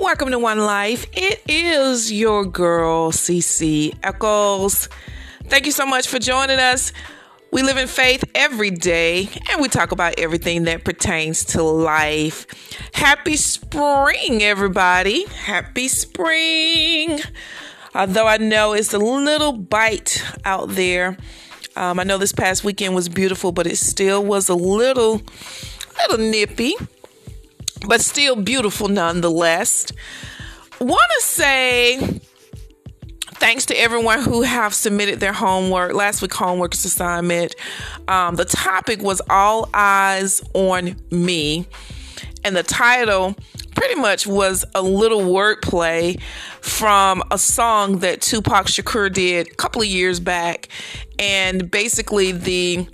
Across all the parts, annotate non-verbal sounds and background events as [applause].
Welcome to One Life. It is your girl, CC Eccles. Thank you so much for joining us. We live in faith every day and we talk about everything that pertains to life. Happy spring, everybody. Happy spring. Although I know it's a little bite out there. Um, I know this past weekend was beautiful, but it still was a little, little nippy but still beautiful nonetheless. Want to say thanks to everyone who have submitted their homework. Last week, homework assignment. Um, the topic was all eyes on me, and the title pretty much was a little wordplay from a song that Tupac Shakur did a couple of years back, and basically the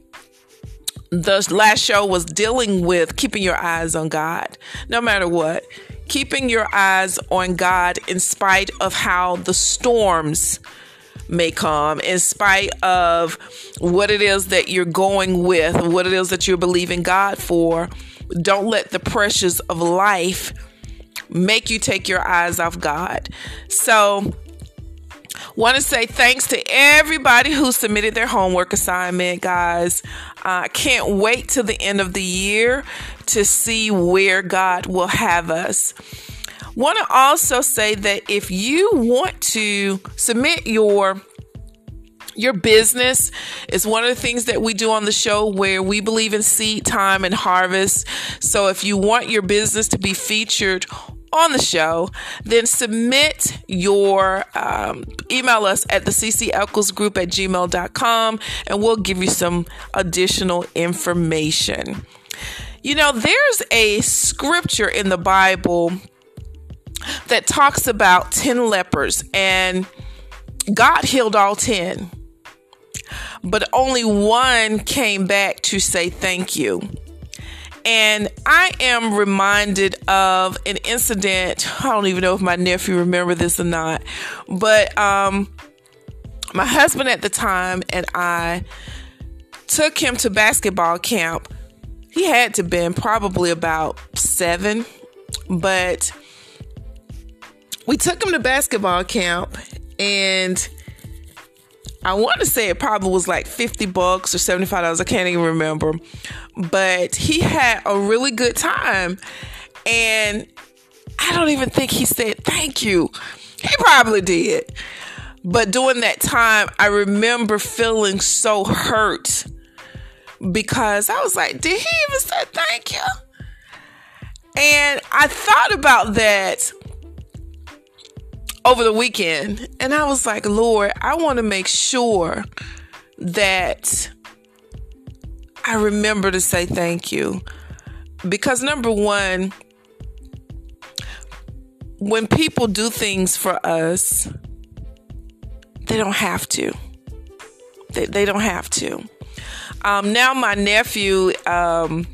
the last show was dealing with keeping your eyes on God, no matter what. Keeping your eyes on God in spite of how the storms may come, in spite of what it is that you're going with, what it is that you're believing God for. Don't let the pressures of life make you take your eyes off God. So, Want to say thanks to everybody who submitted their homework assignment, guys. I uh, can't wait till the end of the year to see where God will have us. Want to also say that if you want to submit your your business is one of the things that we do on the show where we believe in seed time and harvest. So if you want your business to be featured on the show, then submit your um, email us at the group at gmail.com and we'll give you some additional information. You know, there's a scripture in the Bible that talks about 10 lepers and God healed all 10, but only one came back to say thank you. And I am reminded of an incident. I don't even know if my nephew remember this or not, but um, my husband at the time and I took him to basketball camp. He had to been probably about seven, but we took him to basketball camp and I want to say it probably was like 50 bucks or $75. I can't even remember. But he had a really good time. And I don't even think he said thank you. He probably did. But during that time, I remember feeling so hurt because I was like, did he even say thank you? And I thought about that over the weekend and I was like, Lord, I want to make sure that I remember to say thank you. Because number one, when people do things for us, they don't have to. They, they don't have to. Um, now, my nephew, um,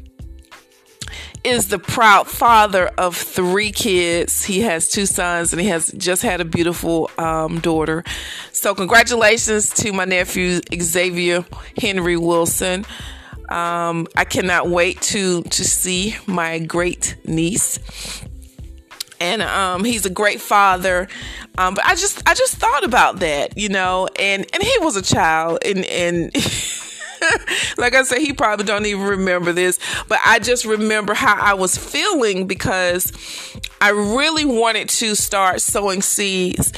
is the proud father of three kids. He has two sons and he has just had a beautiful um, daughter. So, congratulations to my nephew Xavier Henry Wilson. Um, I cannot wait to to see my great niece. And um, he's a great father, um, but I just I just thought about that, you know, and and he was a child, and and [laughs] [laughs] like I said, he probably don't even remember this, but I just remember how I was feeling because I really wanted to start sowing seeds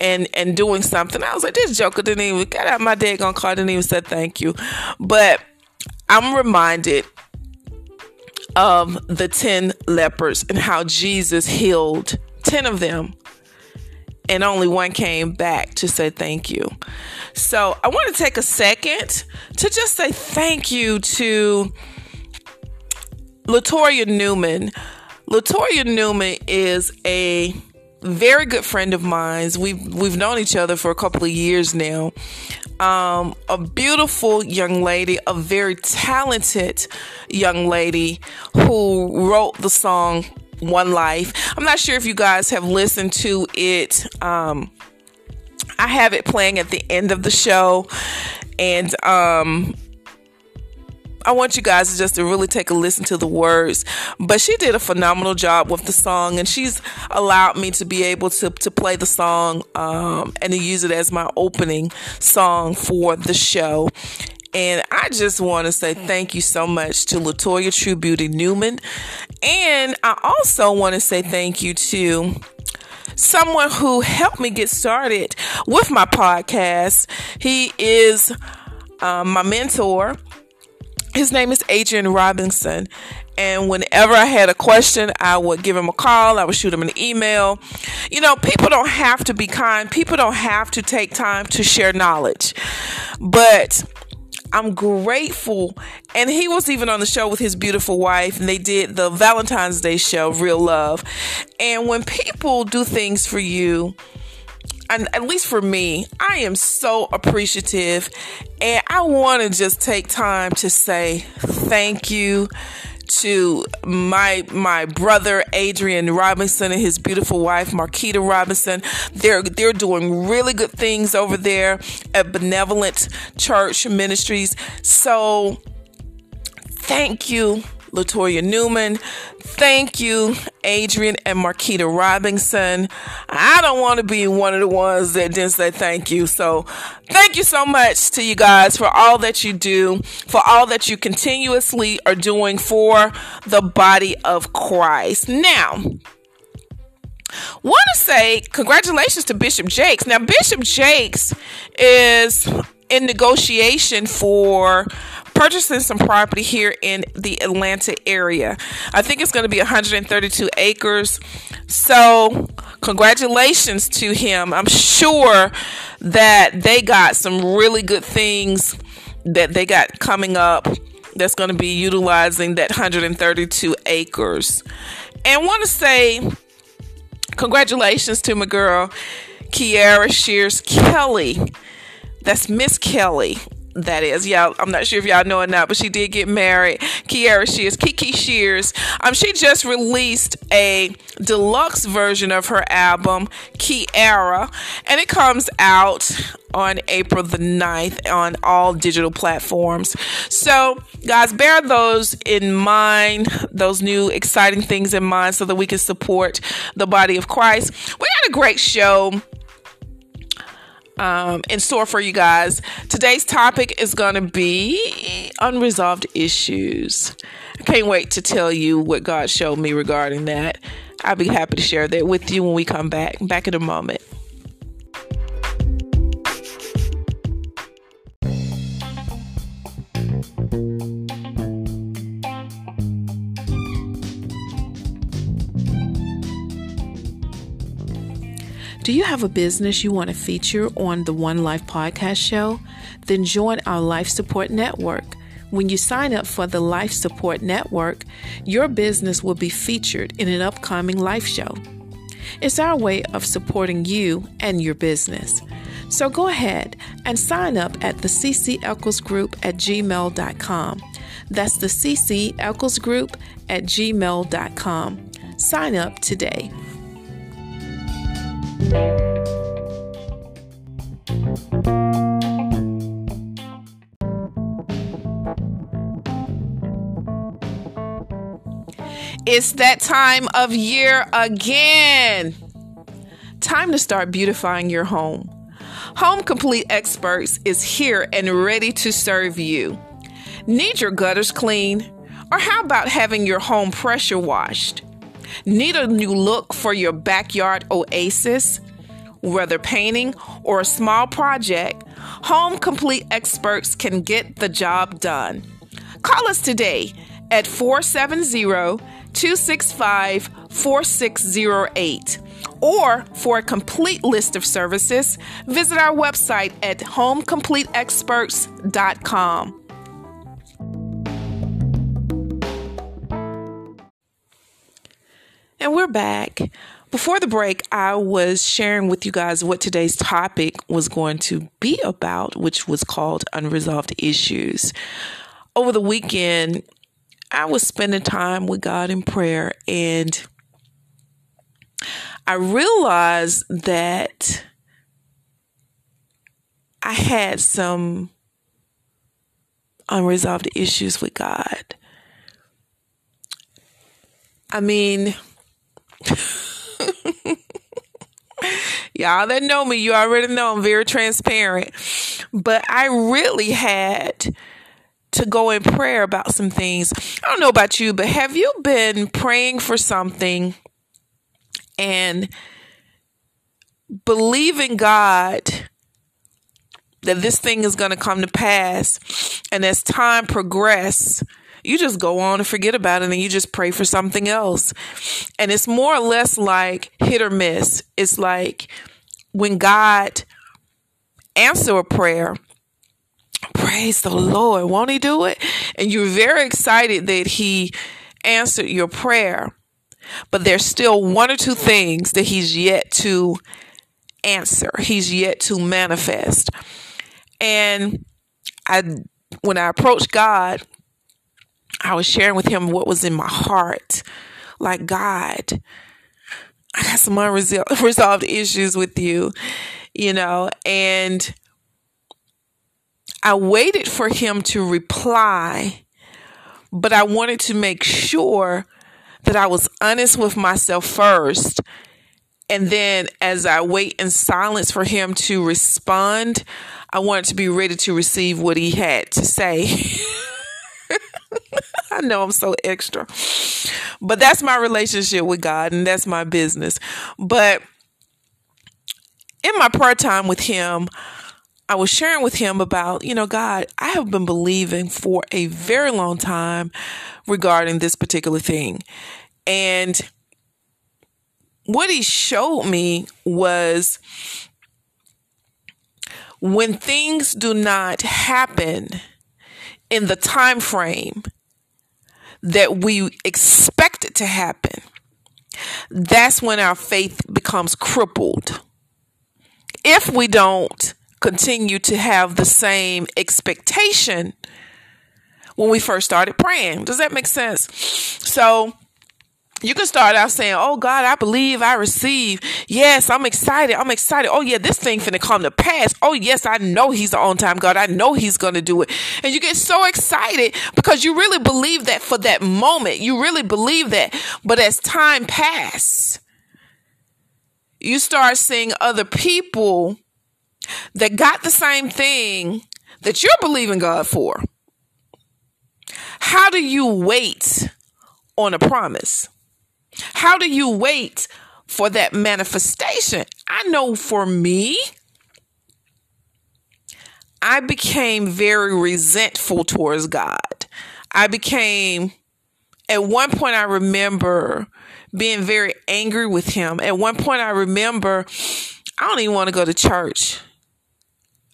and and doing something. I was like, this joker didn't even get out my daggone car, didn't even say thank you. But I'm reminded of the 10 lepers and how Jesus healed 10 of them and only one came back to say thank you. So I want to take a second to just say thank you to Latoya Newman. Latoya Newman is a very good friend of mine. We've we've known each other for a couple of years now. Um, a beautiful young lady, a very talented young lady who wrote the song one Life. I'm not sure if you guys have listened to it. Um, I have it playing at the end of the show, and um, I want you guys just to really take a listen to the words. But she did a phenomenal job with the song, and she's allowed me to be able to, to play the song um, and to use it as my opening song for the show. And I just want to say thank you so much to Latoya True Beauty Newman. And I also want to say thank you to someone who helped me get started with my podcast. He is um, my mentor. His name is Adrian Robinson. And whenever I had a question, I would give him a call, I would shoot him an email. You know, people don't have to be kind, people don't have to take time to share knowledge. But I'm grateful. And he was even on the show with his beautiful wife, and they did the Valentine's Day show, Real Love. And when people do things for you, and at least for me, I am so appreciative. And I want to just take time to say thank you to my my brother Adrian Robinson and his beautiful wife Marquita Robinson. They're they're doing really good things over there at Benevolent Church Ministries. So thank you Latoya Newman. Thank you, Adrian and Marquita Robinson. I don't want to be one of the ones that didn't say thank you. So, thank you so much to you guys for all that you do, for all that you continuously are doing for the body of Christ. Now, want to say congratulations to Bishop Jakes. Now, Bishop Jakes is in negotiation for purchasing some property here in the Atlanta area. I think it's going to be 132 acres. So, congratulations to him. I'm sure that they got some really good things that they got coming up that's going to be utilizing that 132 acres. And want to say congratulations to my girl Kierra Sheard Kelly. That's Miss Kelly that is. Yeah, I'm not sure if y'all know or not, but she did get married. Kierra Sheard, Kiki Sheard. Um, she just released a deluxe version of her album, Kierra, and it comes out on April the 9th on all digital platforms. So, guys, bear those in mind, those new exciting things in mind so that we can support the body of Christ. We had a great show um, in store for you guys. Today's topic is going to be unresolved issues. I can't wait to tell you what God showed me regarding that. I'll be happy to share that with you when we come back. Back in a moment. Do you have a business you want to feature on the One Life podcast show? Then join our Life Support Network. When you sign up for the Life Support Network, your business will be featured in an upcoming life show. It's our way of supporting you and your business. So go ahead and sign up at the CC Eccles Group at gmail.com. That's the CC Eccles Group at gmail.com. Sign up today. It's that time of year again. Time to start beautifying your home. Home Complete Experts is here and ready to serve you. Need your gutters clean? Or how about having your home pressure washed? Need a new look for your backyard oasis? Whether painting or a small project, Home Complete experts can get the job done. Call us today at 470 265 4608. Or for a complete list of services, visit our website at homecompleteexperts.com. And we're back. Before the break, I was sharing with you guys what today's topic was going to be about, which was called unresolved issues. Over the weekend, I was spending time with God in prayer and I realized that I had some unresolved issues with God. I mean, [laughs] y'all that know me, you already know I'm very transparent. But I really had to go in prayer about some things. I don't know about you, but have you been praying for something and believing God that this thing is going to come to pass? And as time progresses you just go on and forget about it and you just pray for something else. And it's more or less like hit or miss. It's like when god answer a prayer praise the lord. Won't he do it? And you're very excited that he answered your prayer. But there's still one or two things that he's yet to answer. He's yet to manifest. And I, when I approached God, I was sharing with him what was in my heart. Like, God, I got some unresolved [laughs] issues with you, you know, and I waited for him to reply, but I wanted to make sure that I was honest with myself first. And then as I wait in silence for him to respond, I wanted to be ready to receive what he had to say. [laughs] I know I'm so extra. But that's my relationship with God and that's my business. But in my prayer time with him, I was sharing with him about, you know, God, I have been believing for a very long time regarding this particular thing. And what he showed me was when things do not happen in the time frame that we expect it to happen, that's when our faith becomes crippled. If we don't continue to have the same expectation when we first started praying, does that make sense? So, you can start out saying, Oh God, I believe, I receive. Yes, I'm excited. I'm excited. Oh yeah, this thing finna come to pass. Oh yes, I know he's the on time God. I know he's gonna do it. And you get so excited because you really believe that for that moment. You really believe that. But as time passes, you start seeing other people that got the same thing that you're believing God for. How do you wait on a promise? How do you wait for that manifestation? I know for me, I became very resentful towards God. I became, at one point, I remember being very angry with Him. At one point, I remember, I don't even want to go to church.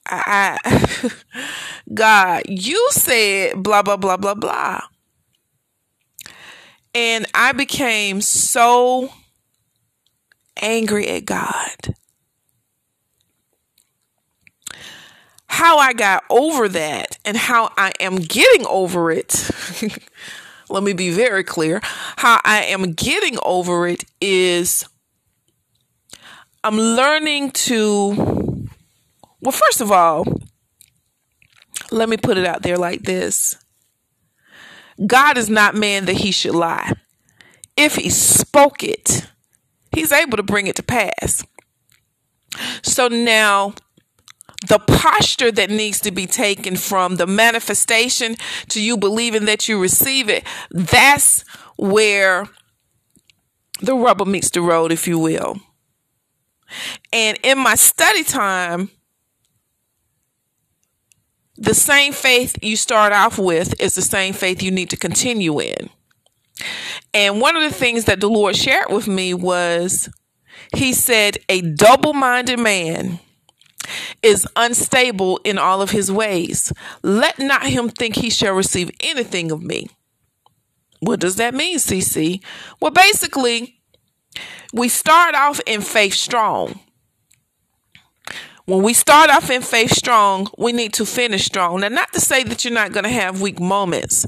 I, [laughs] God, you said blah, blah, blah, blah, blah. And I became so angry at God. How I got over that and how I am getting over it. [laughs] let me be very clear. How I am getting over it is I'm learning to, well, first of all, let me put it out there like this God is not man that he should lie. If he spoke it, he's able to bring it to pass. So now, the posture that needs to be taken from the manifestation to you believing that you receive it, that's where the rubber meets the road, if you will. And in my study time, the same faith you start off with is the same faith you need to continue in. And one of the things that the Lord shared with me was He said, A double minded man is unstable in all of his ways. Let not him think he shall receive anything of me. What does that mean, CC? Well, basically, we start off in faith strong. When we start off in faith strong, we need to finish strong. Now, not to say that you're not going to have weak moments,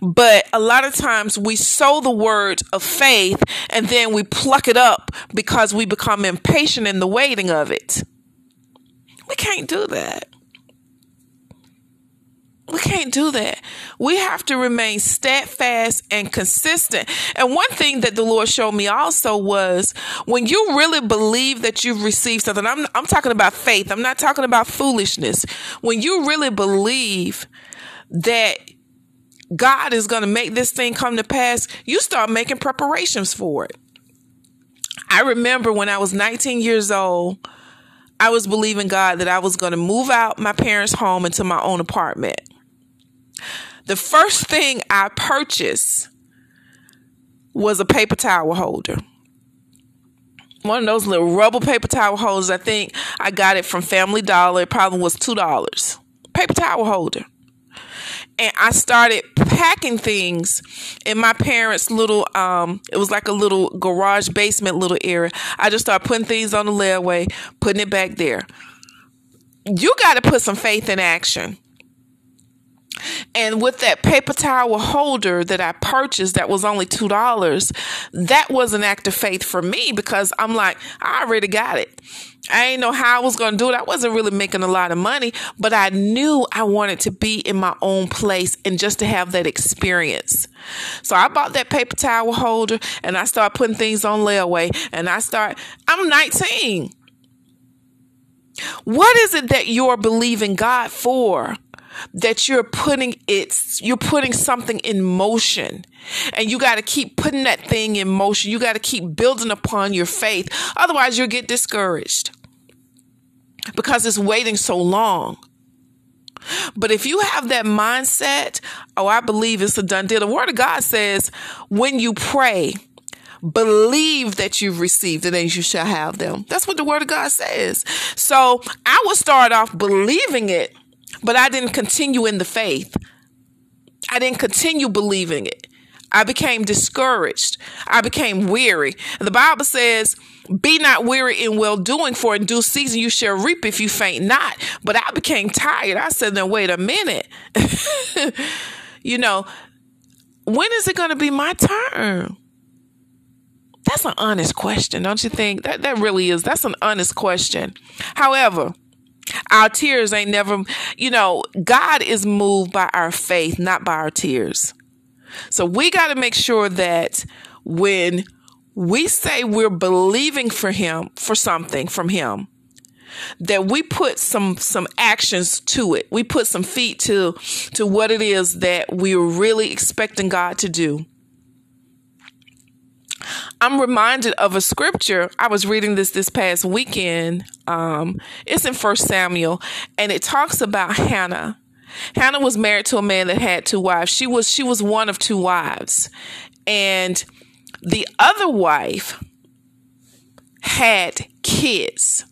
but a lot of times we sow the word of faith and then we pluck it up because we become impatient in the waiting of it. We can't do that. We can't do that. We have to remain steadfast and consistent. And one thing that the Lord showed me also was when you really believe that you've received something, I'm, I'm talking about faith, I'm not talking about foolishness. When you really believe that God is going to make this thing come to pass, you start making preparations for it. I remember when I was 19 years old, I was believing God that I was going to move out my parents' home into my own apartment. The first thing I purchased was a paper towel holder. One of those little rubber paper towel holders. I think I got it from Family Dollar. It probably was $2. Paper towel holder and I started packing things in my parents' little um it was like a little garage basement little area. I just started putting things on the layaway, putting it back there. You got to put some faith in action. And with that paper towel holder that I purchased that was only $2, that was an act of faith for me because I'm like, I already got it. I didn't know how I was going to do it. I wasn't really making a lot of money, but I knew I wanted to be in my own place and just to have that experience. So I bought that paper towel holder and I started putting things on layaway and I start, I'm 19. What is it that you're believing God for? That you're putting it you're putting something in motion. And you got to keep putting that thing in motion. You got to keep building upon your faith. Otherwise you'll get discouraged. Because it's waiting so long. But if you have that mindset oh i believe it's a done deal. The word of god says when you pray believe that you've received it and you shall have them. That's what the word of God says. So I will start off believing it but I didn't continue in the faith. I didn't continue believing it. I became discouraged. I became weary. The Bible says, Be not weary in well doing, for in due season you shall reap if you faint not. But I became tired. I said, Then wait a minute. [laughs] you know, when is it going to be my turn? That's an honest question, don't you think? That that really is. That's an honest question. However, our tears ain't never, you know, God is moved by our faith, not by our tears. So we got to make sure that when we say we're believing for him, for something from him, that we put some some actions to it. We put some feet to to what it is that we're really expecting God to do. I'm reminded of a scripture. I was reading this this past weekend. Um, it's in First Samuel, and it talks about Hannah. Hannah was married to a man that had two wives. She was she was one of two wives, and the other wife had kids.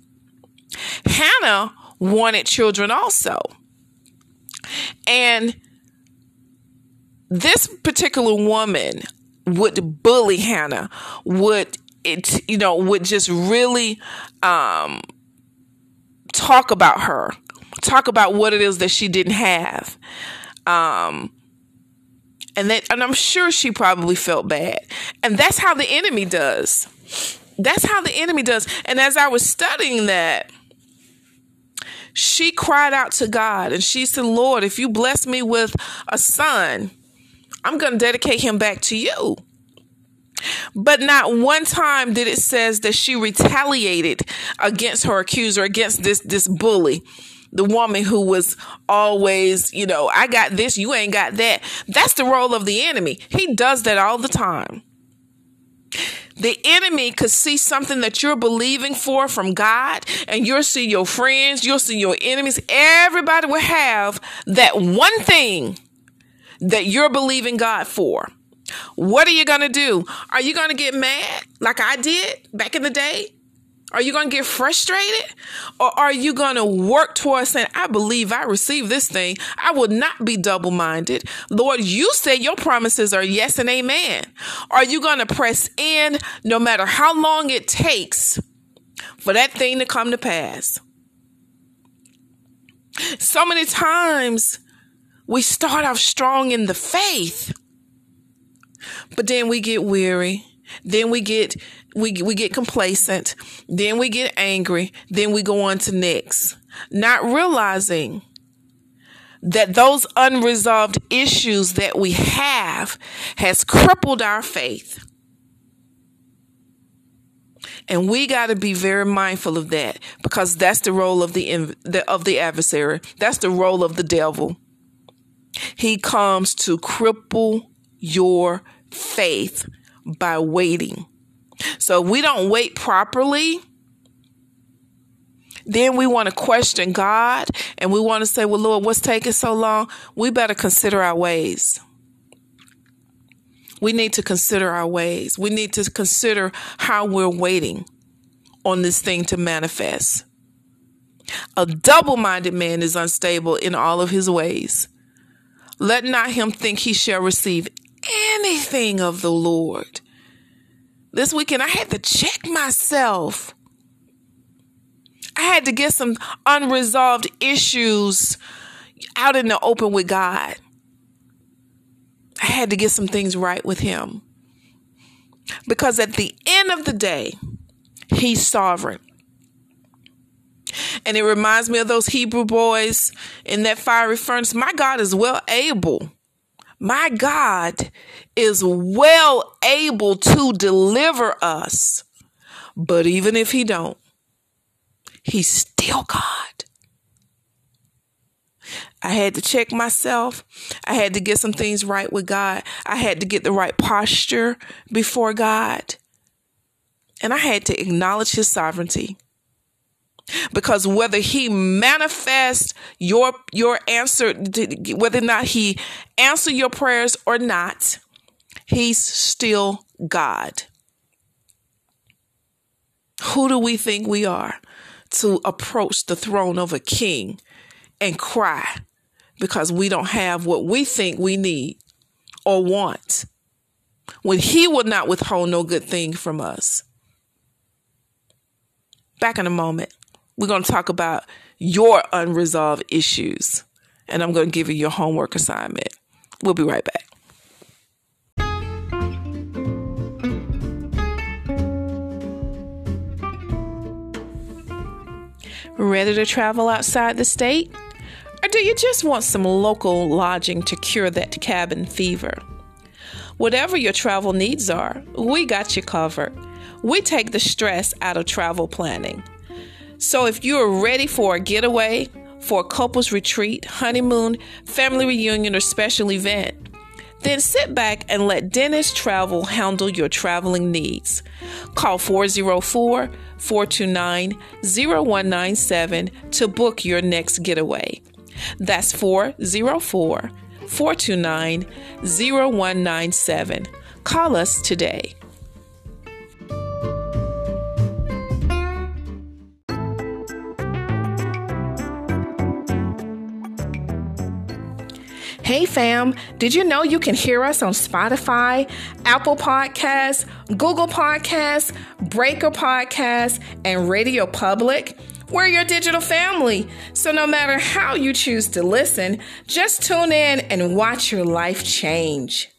Hannah wanted children also, and this particular woman would bully Hannah, would it, you know, would just really um, talk about her, talk about what it is that she didn't have. Um, and that, and I'm sure she probably felt bad. And that's how the enemy does. That's how the enemy does. And as I was studying that, she cried out to God and she said, Lord, if you bless me with a son, I'm going to dedicate him back to you. But not one time did it says that she retaliated against her accuser, against this this bully, the woman who was always, you know, I got this, you ain't got that. That's the role of the enemy. He does that all the time. The enemy could see something that you're believing for from God, and you'll see your friends, you'll see your enemies. Everybody will have that one thing that you're believing God for. What are you going to do? Are you going to get mad like I did back in the day? Are you going to get frustrated? Or are you going to work towards saying, I believe I received this thing. I will not be double minded. Lord, you say your promises are yes and amen. Are you going to press in no matter how long it takes for that thing to come to pass? So many times we start off strong in the faith, but then we get weary. Then we get we we get complacent. Then we get angry. Then we go on to next, not realizing that those unresolved issues that we have has crippled our faith. And we got to be very mindful of that because that's the role of the of the adversary. That's the role of the devil. He comes to cripple your faith by waiting. So if we don't wait properly, then we want to question God and we want to say, well, Lord, what's taking so long? We better consider our ways. We need to consider our ways. We need to consider how we're waiting on this thing to manifest. A double minded man is unstable in all of his ways. Let not him think he shall receive anything of the Lord. This weekend, I had to check myself. I had to get some unresolved issues out in the open with God. I had to get some things right with Him. Because at the end of the day, He's sovereign. And it reminds me of those Hebrew boys in that fiery furnace. My God is well able. My God is well able to deliver us. But even if he don't, he's still God. I had to check myself. I had to get some things right with God. I had to get the right posture before God. And I had to acknowledge his sovereignty. Because whether he manifests your your answer whether or not he answer your prayers or not, he's still God. Who do we think we are to approach the throne of a king and cry because we don't have what we think we need or want when he will not withhold no good thing from us. Back in a moment, we're going to talk about your unresolved issues, and I'm going to give you your homework assignment. We'll be right back. Ready to travel outside the state? Or do you just want some local lodging to cure that cabin fever? Whatever your travel needs are, we got you covered. We take the stress out of travel planning. So if you are ready for a getaway, for a couples retreat, honeymoon, family reunion, or special event, then sit back and let Dennis Travel handle your traveling needs. Call 404 429 0197 to book your next getaway. That's 404 429 0197. Call us today. Hey fam, did you know you can hear us on Spotify, Apple Podcasts, Google Podcasts, Breaker Podcasts, and Radio Public? We're your digital family. So no matter how you choose to listen, just tune in and watch your life change.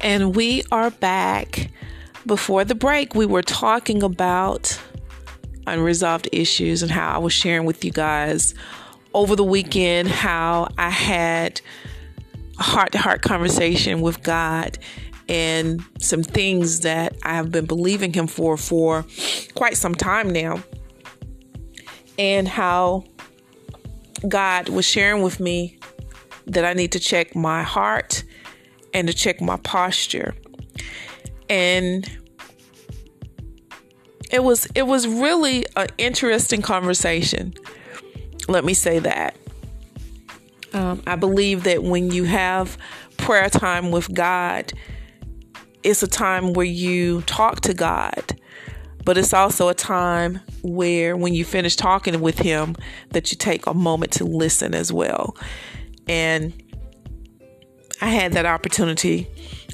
And we are back. Before the break, we were talking about unresolved issues and how I was sharing with you guys over the weekend how I had a heart to heart conversation with God and some things that I have been believing Him for for quite some time now, and how God was sharing with me that I need to check my heart and to check my posture and it was it was really an interesting conversation. Let me say that. Um, I believe that when you have prayer time with God, it's a time where you talk to God, but it's also a time where when you finish talking with Him, that you take a moment to listen as well. And I had that opportunity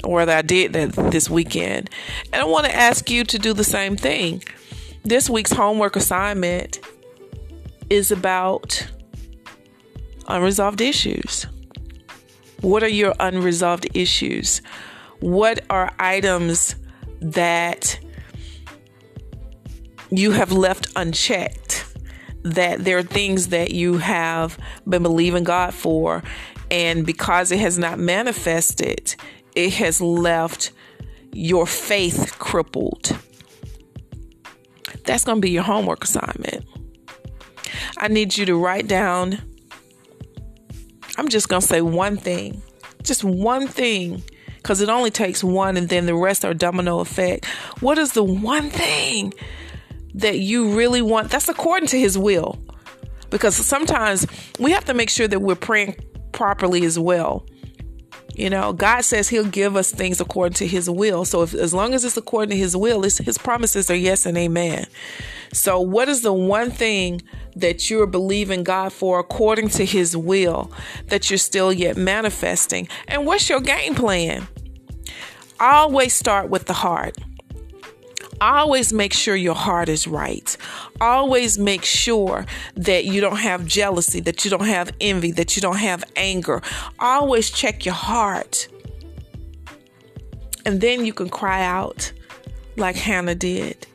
or whether I did that this weekend. And I want to ask you to do the same thing. This week's homework assignment is about unresolved issues. What are your unresolved issues? What are items that you have left unchecked, that there are things that you have been believing God for, and because it has not manifested, it has left your faith crippled. That's going to be your homework assignment. I need you to write down, I'm just going to say one thing, just one thing, because it only takes one and then the rest are domino effect. What is the one thing that you really want? That's according to His will. Because sometimes we have to make sure that we're praying properly as well. You know, God says He'll give us things according to His will. So, if, as long as it's according to His will, His promises are yes and amen. So, what is the one thing that you're believing God for according to His will that you're still yet manifesting? And what's your game plan? Always start with the heart. Always make sure your heart is right. Always make sure that you don't have jealousy, that you don't have envy, that you don't have anger. Always check your heart. And then you can cry out like Hannah did.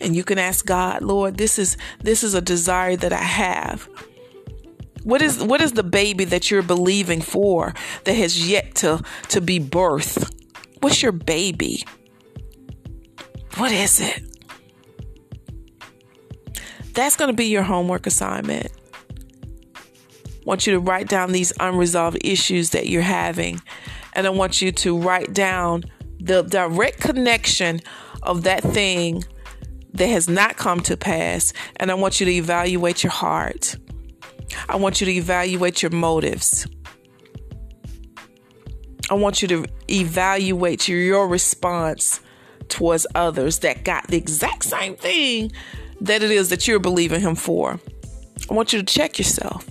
And you can ask God, Lord, this is this is a desire that I have. What is what is the baby that you're believing for that has yet to to be birthed? What's your baby? What is it? That's going to be your homework assignment. I want you to write down these unresolved issues that you're having. And I want you to write down the direct connection of that thing that has not come to pass. And I want you to evaluate your heart. I want you to evaluate your motives. I want you to evaluate your response towards others that got the exact same thing that it is that you're believing Him for. I want you to check yourself.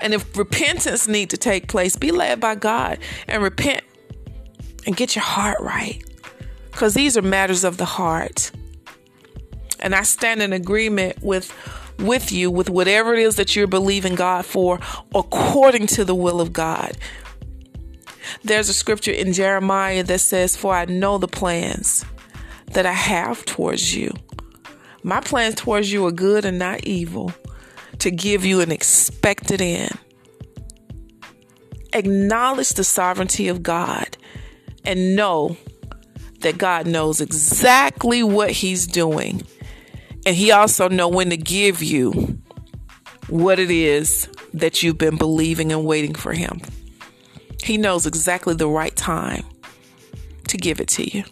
And if repentance need to take place, be led by God and repent and get your heart right. Because these are matters of the heart. And I stand in agreement with with you with whatever it is that you're believing God for according to the will of God. There's a scripture in Jeremiah that says, For I know the plans that I have towards you. My plans towards you are good and not evil, to give you an expected end. Acknowledge the sovereignty of God and know that God knows exactly what He's doing. And He also know when to give you what it is that you've been believing and waiting for Him. He knows exactly the right time to give it to you.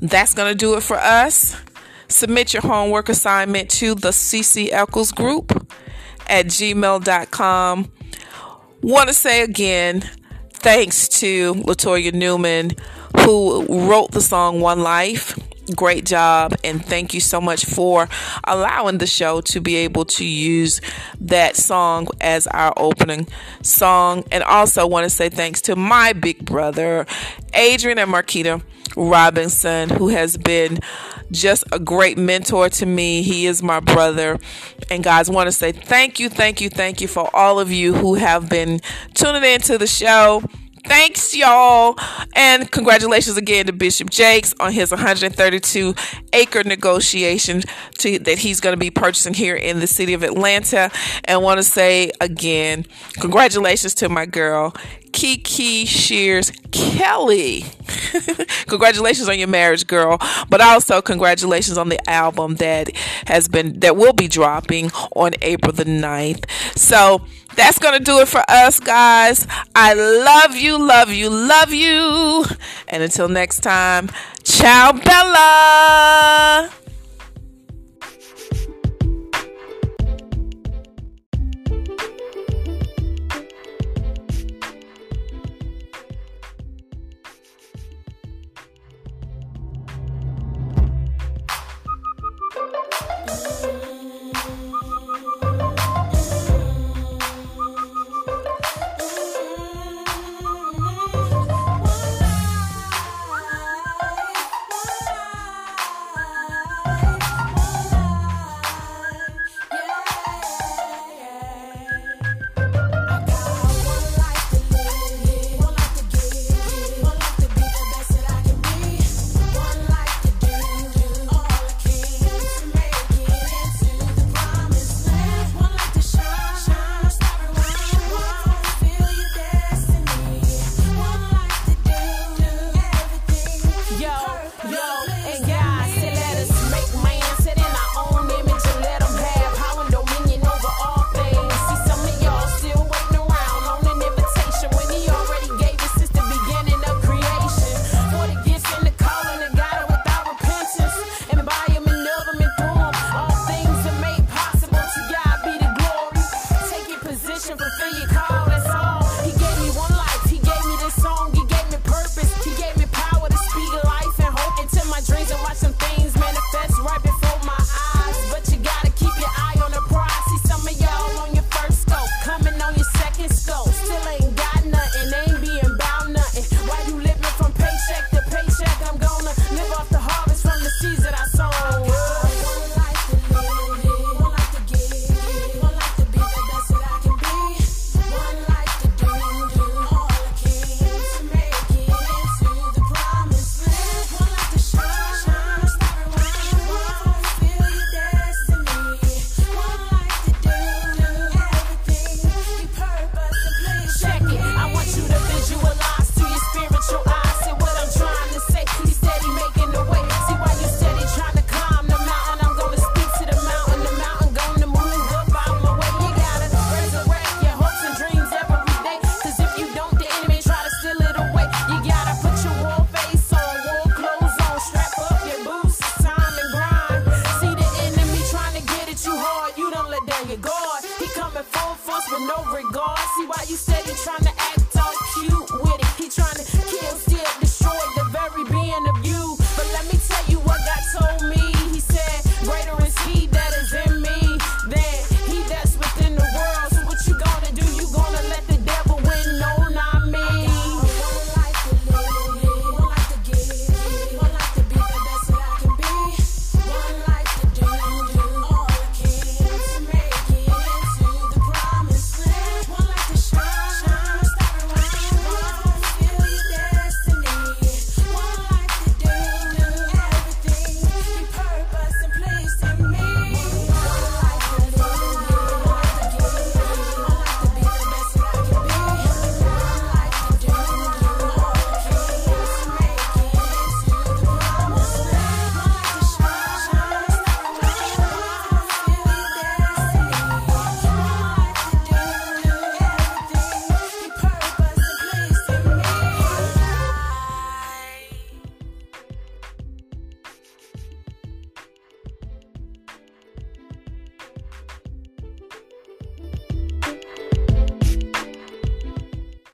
That's going to do it for us. Submit your homework assignment to the CC Eccles group at gmail.com. Want to say again, thanks to Latoya Newman, who wrote the song One Life. Great job, and thank you so much for allowing the show to be able to use that song as our opening song. And also want to say thanks to my big brother, Adrian and Marquita Robinson, who has been just a great mentor to me. He is my brother. And guys, want to say thank you, thank you, thank you for all of you who have been tuning in to the show. Thanks, y'all. And congratulations again to Bishop Jakes on his 132 acre negotiation to, that he's going to be purchasing here in the city of Atlanta. And want to say again, congratulations to my girl, Kiki Sheard Kelly. [laughs] congratulations on your marriage, girl. But also congratulations on the album that has been that will be dropping on April the 9th. So that's going to do it for us, guys. I love you, love you, love you. And until next time, ciao, Bella.